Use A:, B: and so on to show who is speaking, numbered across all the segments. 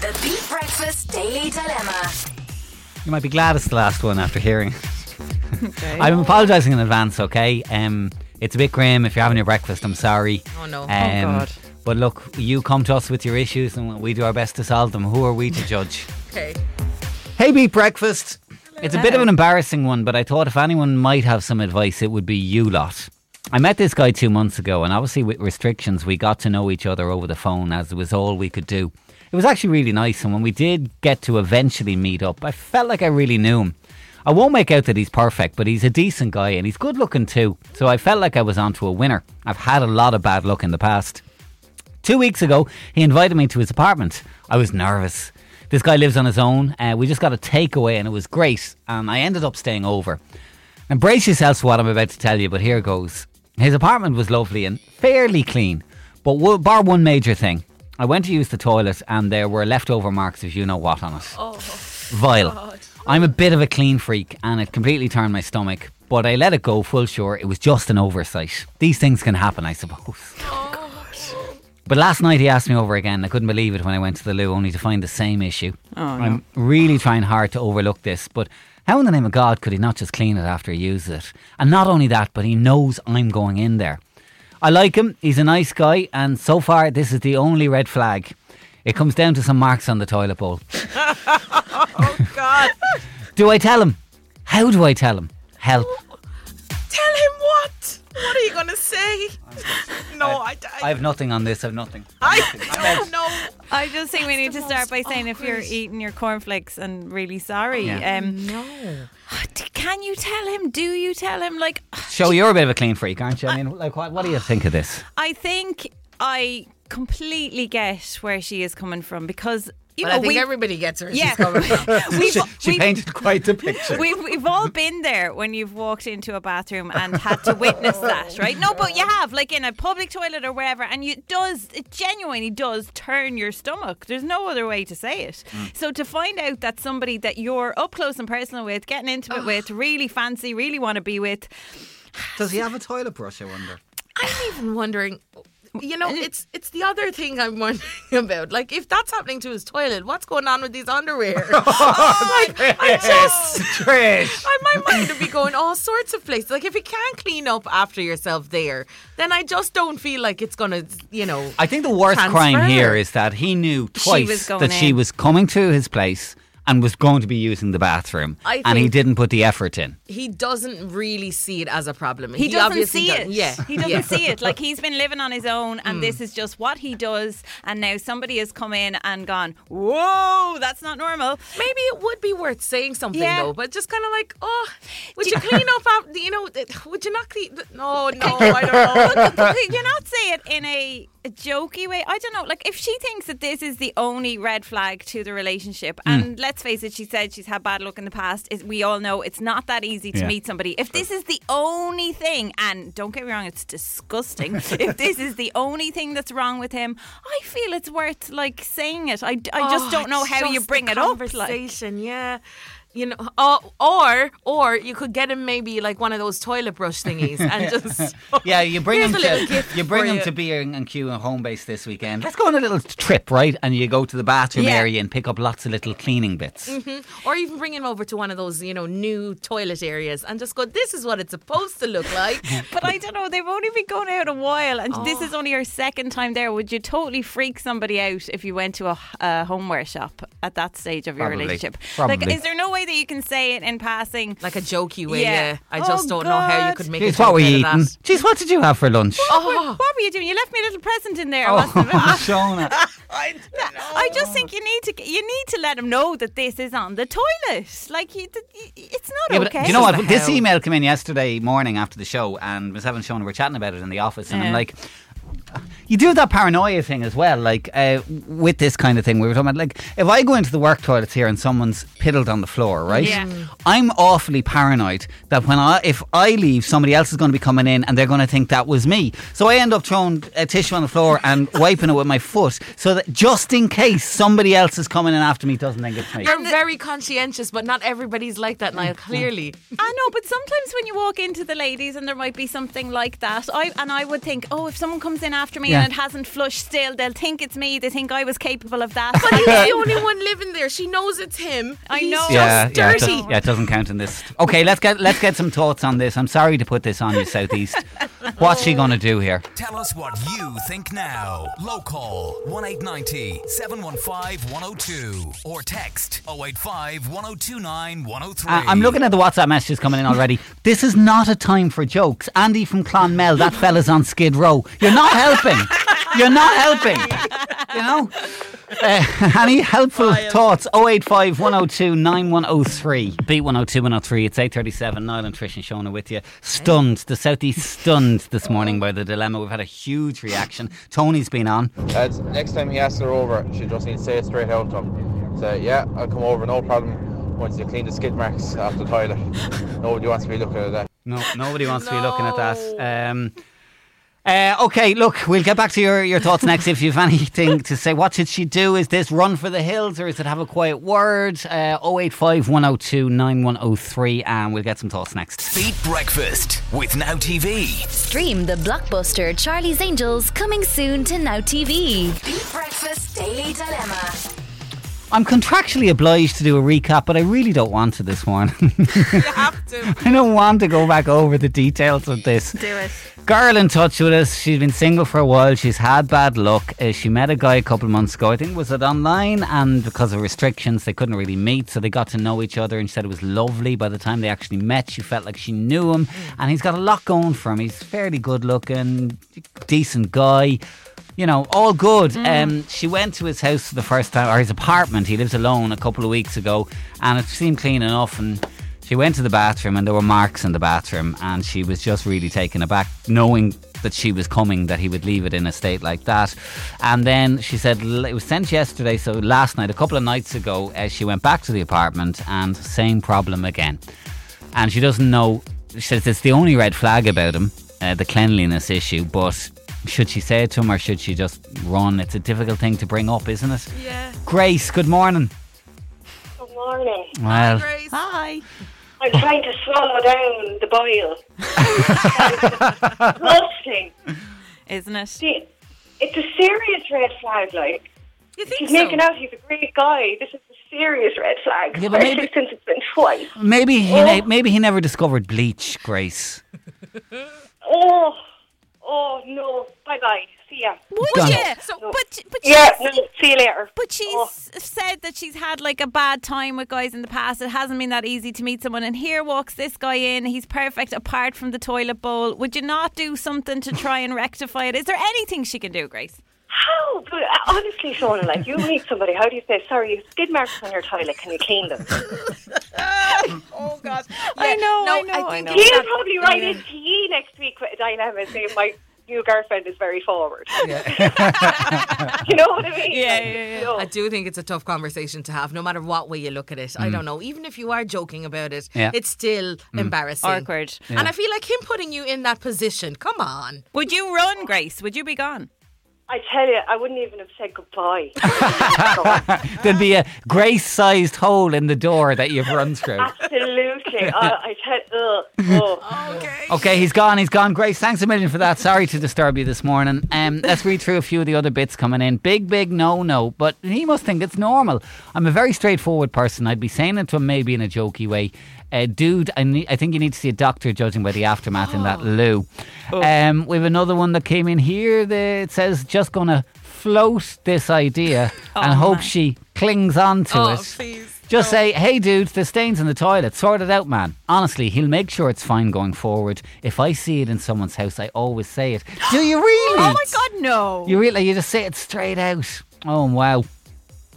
A: The Beat Breakfast Daily Dilemma.
B: You might be glad it's the last one after hearing. I'm apologising in advance, okay? Um, it's a bit grim. If you're having your breakfast, I'm sorry.
C: Oh, no. Oh,
B: Um,
C: God.
B: But look, you come to us with your issues and we do our best to solve them. Who are we to judge?
C: Okay.
B: Hey, Beat Breakfast. It's a bit of an embarrassing one, but I thought if anyone might have some advice, it would be you lot. I met this guy two months ago, and obviously, with restrictions, we got to know each other over the phone as it was all we could do. It was actually really nice, and when we did get to eventually meet up, I felt like I really knew him. I won't make out that he's perfect, but he's a decent guy and he's good looking too, so I felt like I was onto a winner. I've had a lot of bad luck in the past. Two weeks ago, he invited me to his apartment. I was nervous. This guy lives on his own. Uh, we just got a takeaway and it was great. And I ended up staying over. And brace yourselves for what I'm about to tell you, but here goes. His apartment was lovely and fairly clean, but wo- bar one major thing. I went to use the toilet and there were leftover marks of you know what on it. Oh, Vile. I'm a bit of a clean freak and it completely turned my stomach, but I let it go full sure it was just an oversight. These things can happen, I suppose. Oh, but last night he asked me over again. I couldn't believe it when I went to the loo, only to find the same issue. Oh, I'm really trying hard to overlook this, but how in the name of God could he not just clean it after he uses it? And not only that, but he knows I'm going in there. I like him. He's a nice guy, and so far this is the only red flag. It comes down to some marks on the toilet bowl.
C: Oh, God.
B: Do I tell him? How do I tell him? Help.
C: Tell him what? What are you going to say? No, I, I,
B: I have nothing on this. I have nothing.
C: I don't know.
D: I just think we need to start by saying if you're eating your cornflakes and really sorry.
B: Yeah.
D: Um,
C: No.
D: can you tell him? Do you tell him? Like,
B: Show you're a bit of a clean freak, aren't you? I mean, like, what, what do you think of this?
D: I think I completely get where she is coming from because you
C: But
D: know
C: I think everybody gets her.
D: Yeah.
C: she's from.
D: we've,
B: She, she
D: we've-
B: painted quite the picture.
D: We've, we've all been there when you've walked into a bathroom and had to witness that, right? No, but you have, like in a public toilet or wherever, and you, it does, it genuinely does turn your stomach. There's no other way to say it. Hmm. So to find out that somebody that you're up close and personal with, getting intimate with, really fancy, really want to be with,
B: Does he have a toilet brush? I wonder.
C: I'm even wondering. You know, eh. it's it's the other thing I'm wondering about. Like, if that's happening to his toilet, what's going on with his underwear? Oh, like, I just,
B: Trish.
C: I, my mind would be going all sorts of places. Like, if you can't clean up after yourself there, then I just don't feel like it's gonna, you know.
B: I think the worst
C: Transfer.
B: crime here is that he knew twice
D: going
B: that she was coming to his place and was going to be using the bathroom,
C: I
B: and he didn't put the effort in.
C: he doesn't really see it as a problem.
D: He, doesn't
C: obviously
D: see it.
C: doesn't- Yeah,
D: He doesn't
C: yeah.
D: see it. Like he's been living on his own and mm. this is just what he does. And now somebody has come in and gone, Whoa, that's not normal.
C: Maybe it would be worth saying something
D: Yeah.
C: though, but just kind of like, oh, would you clean up after, you know, would you not clean? No, no, I don't know.
D: You're not saying it in a, a jokey way. I don't know. Like if she thinks that this is the only red flag to the relationship,
B: Hmm.
D: and let's face it, she said she's had bad luck in the past. Is we all know it's not that easy to
B: Yeah.
D: meet somebody. If this is the only thing, and don't get me wrong, it's disgusting. if this is the only thing that's wrong with him, I feel it's worth like saying it. I, I just
C: Oh,
D: don't know how you bring it up. Like,
C: Conversation, yeah. You know, or or you could get him maybe like one of those toilet brush thingies and just
B: Yeah, you bring him to you bring him
C: you.
B: to B and Q and Homebase this weekend. Let's go on a little trip, right? And you go to the bathroom
D: Yeah.
B: area and pick up lots of little cleaning bits. Mm-hmm.
C: or even bring him over to one of those you know new toilet areas and just go. This is what it's supposed to look like.
D: But I don't know. They've only been going out a while, and this
C: Oh.
D: is only her second time there. Would you totally freak somebody out if you went to a, a homeware shop at that stage of your
B: Probably.
D: relationship?
B: Probably.
D: Like, is there no way that you can say it in passing?
C: like a jokey way.
D: Yeah.
C: Yeah, I just
D: Oh,
C: don't know how you could make
B: Jeez,
C: it.
B: what were you eating? Jeez, what did you have for lunch?
C: Oh,
D: What were you doing? You left me a little present in there. Oh, I wasn't-
B: Oh, Shona.
C: I.
D: I just think you need to you need to let him know that this is on the toilet. Like you, it's not
B: Yeah,
D: okay.
B: do you know what?
C: the
B: This email came in yesterday morning after the show, and myself and Shona were chatting about it in the office, and I'm like, you do that paranoia thing as well, like uh, with this kind of thing. We were talking about, like, if I go into the work toilets here and someone's piddled on the floor, right?
D: Yeah.
B: I'm awfully paranoid that when I, if I leave, somebody else is going to be coming in and they're going to think that was me. So I end up throwing a tissue on the floor and wiping it with my foot, so that just in case somebody else is coming in after me, doesn't think it's me.
C: You're very conscientious, but not everybody's like that, Niall. Clearly,
D: I know, but sometimes when you walk into the ladies and there might be something like that, I and I would think, oh, if someone comes in after me
B: Yeah.
D: and it hasn't flushed still, they'll think it's me. They think I was capable of that.
C: But he's the only one living there. She knows it's him.
D: I
C: He's
D: know.
C: just
B: yeah, yeah, it
C: dirty.
B: does- yeah, it doesn't count in this. Okay, let's get let's get some thoughts on this. I'm sorry to put this on you, Southeast. What's she going to do here?
E: Tell us what you think now. Local 1890 715 102 or text 085 1029 103.
B: Uh, I'm looking at the WhatsApp messages coming in already. This is not a time for jokes. Andy from Clonmel, that fella's on Skid Row. You're not helping. You're not helping. You know? Uh, any helpful thoughts? 085 102 9103. Beat 102 103. It's 837. Niall and Trish and Shona with you. Stunned. The Southeast stunned this morning by the dilemma. We've had a huge reaction. Tony's been on.
F: Lads, next time he asks her over, she just needs to say it straight out to him. Say, yeah, I'll come over, no problem. Once you clean the skid marks off the toilet. Nobody wants to be looking at that.
B: No, nobody wants to be looking at that. Um, uh, okay, look, we'll get back to your, your thoughts next. If you've anything to say, what should she do? Is this run for the hills or is it have a quiet word? Uh, 085 102 9103, and we'll get some thoughts next.
E: Beat Breakfast with Now TV.
A: Stream the blockbuster Charlie's Angels coming soon to Now TV.
G: Beat Breakfast Daily Dilemma.
B: I'm contractually obliged to do a recap, but I really don't want to this morning.
C: You have to.
B: I don't want to go back over the details of this.
D: Do it.
B: Girl in touch with us. She's been single for a while. She's had bad luck. Uh, she met a guy a couple of months ago. I think was it online, and because of restrictions, they couldn't really meet. So they got to know each other, and she said it was lovely. By the time they actually met, she felt like she knew him, and he's got a lot going for him. He's fairly good looking, decent guy. You know, all good. Um, she went to his house for the first time, or his apartment. He lives alone. A couple of weeks ago, and it seemed clean enough. And she went to the bathroom and there were marks in the bathroom and she was just really taken aback knowing that she was coming, that he would leave it in a state like that. And then she said it was sent yesterday, so last night, a couple of nights ago, uh, she went back to the apartment and same problem again. And she doesn't know, she says it's the only red flag about him, uh, the cleanliness issue, but should she say it to him or should she just run? It's a difficult thing to bring up, isn't it?
C: Yeah.
B: Grace, good morning.
H: Good morning.
B: Well,
C: Grace.
D: Hi.
H: I'm trying to swallow down the boil. Disgusting.
D: Isn't it?
H: See, It's a serious red flag, like.
C: You think
H: He's
C: so?
H: making out he's a great guy. This is a serious red flag.
B: Yeah, but maybe-
H: since it's been twice.
B: maybe he
H: Oh.
B: ne- maybe he never discovered bleach, Grace.
H: Oh, oh no. Bye bye. See ya.
D: Would
B: Done.
D: you?
C: So-
D: but but
H: Yeah, no, see you later.
D: but she's
H: Oh.
D: said that she's had like a bad time with guys in the past. It hasn't been that easy to meet someone. And here walks this guy in. He's perfect apart from the toilet bowl. Would you not do something to try and rectify it? Is there anything she can do, Grace?
H: How? But honestly, Shona, like you meet somebody, how do you say, sorry, you have skid marks on your toilet, can you clean them?
C: Oh God.
D: I know,
C: No,
D: I know, I
C: think
D: know.
H: He'll probably write into ye next week with a dilemma saying my new girlfriend is very forward. you know what I mean?
D: Yeah,
H: Like,
D: yeah, yeah.
H: you know.
C: I do think it's a tough conversation to have, no matter what way you look at it. I mm. don't know. Even if you are joking about it,
B: Yeah.
C: it's still mm. embarrassing.
D: Awkward.
C: And I feel like him putting you in that position. Come on.
D: Would you run, Grace? Would you be gone?
H: I tell you, I wouldn't even have said goodbye.
B: There'd be a Grace-sized hole in the door that you've run through.
H: Absolutely. I, I tell ugh, oh.
C: Okay.
B: Okay, he's gone. He's gone. Grace, thanks a million for that. Sorry to disturb you this morning. Um, let's read through a few of the other bits coming in. Big, big no, no. But he must think it's normal. I'm a very straightforward person. I'd be saying it to him maybe in a jokey way. Uh, dude, I, need, I think you need to see a doctor judging by the aftermath in that loo. Um, we have another one that came in here that it says just going to float this idea and hope she clings on to
C: Oh,
B: it.
C: please.
B: Just say, hey, dude, the stain's in the toilet. Sort it out, man. Honestly, he'll make sure it's fine going forward. If I see it in someone's house, I always say it. Do you really?
D: Oh my God, no!
B: You really? You just say it straight out. Oh wow.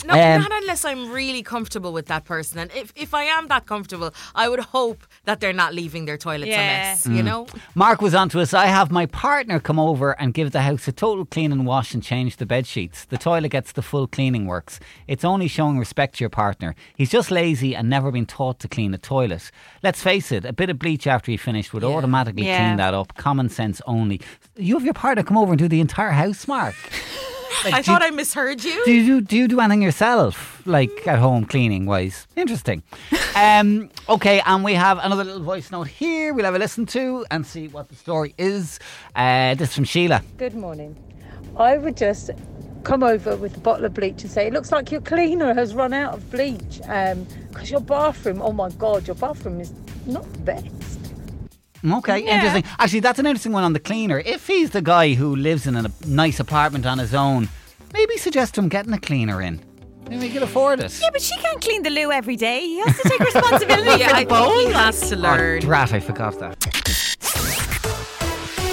C: No,
B: Um,
C: not unless I'm really comfortable with that person. And if, if I am that comfortable, I would hope that they're not leaving their toilets
D: Yeah.
C: a mess,
B: Mm.
C: you know?
B: Mark was on to us. I have my partner come over and give the house a total clean and wash and change the bed sheets. The toilet gets the full cleaning works. It's only showing respect to your partner. He's just lazy and never been taught to clean a toilet. Let's face it, a bit of bleach after he finished would automatically
D: Yeah.
B: clean that up. Common sense only. You have your partner come over and do the entire house, Mark. Like,
C: I
B: do you-
C: thought I misheard you.
B: do you do, do you do anything yourself, like at home cleaning wise? Interesting. Um, okay, and we have another little voice note here. We'll have a listen to and see what the story is. Uh, this is from Sheila.
I: Good morning. I would just come over with a bottle of bleach and say, "It looks like your cleaner has run out of bleach." Because your bathroom, oh my god, your bathroom is not the best.
B: Mm, okay, interesting. Actually, that's an interesting one on the cleaner. If he's the guy who lives in a nice apartment on his own, maybe suggest him getting a cleaner in. Maybe he can afford it.
D: Yeah, but she can't clean the loo every day. He has to take responsibility
C: Yeah,
D: for
C: I
D: the bowl.
C: he has to learn.
B: Oh,
C: learn.
B: drat, I forgot that.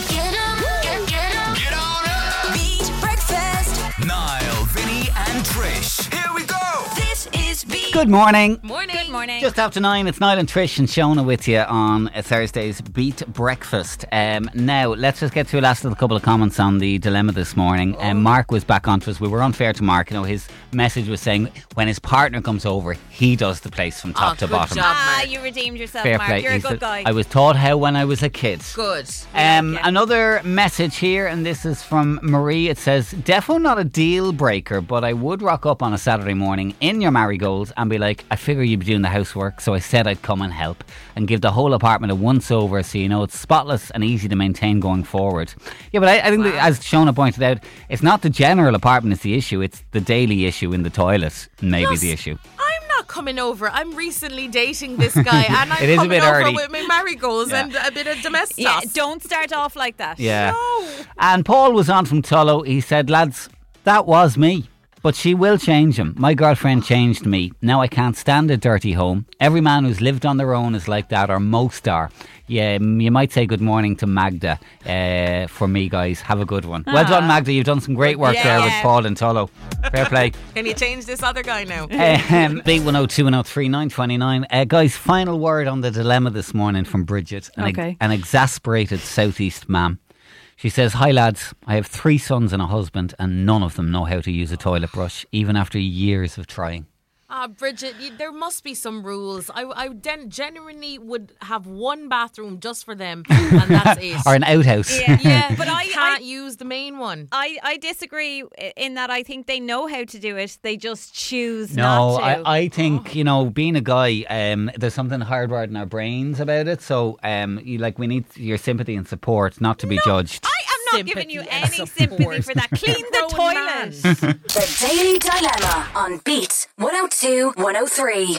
G: Get on up. Beat breakfast.
E: Niall, Vinny, and Trish. Here we go.
G: This is Beat.
B: Good morning.
C: Morning.
D: Good morning.
B: Just after nine, it's Niall and Trish and Shona with you on Thursday's Beat Breakfast. Um, now, let's just get to a last little couple of comments on the dilemma this morning. Um, Mark was back onto us. We were unfair to Mark. You know, his message was saying when his partner comes over, he does the place from top
C: Oh,
B: to bottom.
C: job.
D: ah, you redeemed yourself,
B: Fair
D: Mark.
B: play.
D: You're a good guy.
B: I was taught how when I was a kid.
C: Good.
B: Um,
C: Yeah.
B: Another message here, and this is from Marie. It says, "Defo not a deal breaker, but I would rock up on a Saturday morning in your marigolds and be like, I figure you'd be doing the housework, so I said I'd come and help and give the whole apartment a once over, so you know it's spotless and easy to maintain going forward." Yeah, but I, I think that, as Shona pointed out, it's not the general apartment is the issue; it's the daily issue in the toilet, maybe
C: Plus,
B: the issue.
C: I'm not coming over. I'm recently dating this guy, and I'm
B: It is a
C: coming
B: bit
C: over
B: early.
C: with my marigolds
B: Yeah.
C: and a bit of domestos.
D: yeah, don't start off like that.
B: Yeah.
C: No.
B: And Paul was on from Tullow. He said, lads, that was me. But she will change him. My girlfriend changed me. Now I can't stand a dirty home. Every man who's lived on their own is like that, or most are. Yeah, mm, you might say good morning to Magda uh, for me, guys. Have a good one. Well done, Magda. You've done some great work
D: Yeah,
B: there with. Paul and Tullow. Fair play.
C: Can you change this other guy now?
B: Um, B one zero two one zero three nine twenty nine. Uh, guys, final word on the dilemma this morning from Bridget, an,
D: Okay.
B: an exasperated southeast mam. She says, "Hi lads, I have three sons and a husband, and none of them know how to use a toilet brush, even after years of trying."
C: Ah, Bridget, there must be some rules. I, I den- genuinely would have one bathroom just for them, and that's it.
B: Or an outhouse.
D: Yeah,
C: yeah,
D: but
C: but
D: I-
C: I can't use the main one.
D: I, I disagree in that I think they know how to do it. They just choose
B: No,
D: not to.
B: I, I think you know, being a guy, um, there's something hardwired in our brains about it. So, um, you like we need your sympathy and support, not to be judged.
D: I am not giving you
C: Sympathy and
D: any sympathy for that. Clean the
C: Grown man.
D: toilet.
G: The Daily Dilemma on Beat 102 103.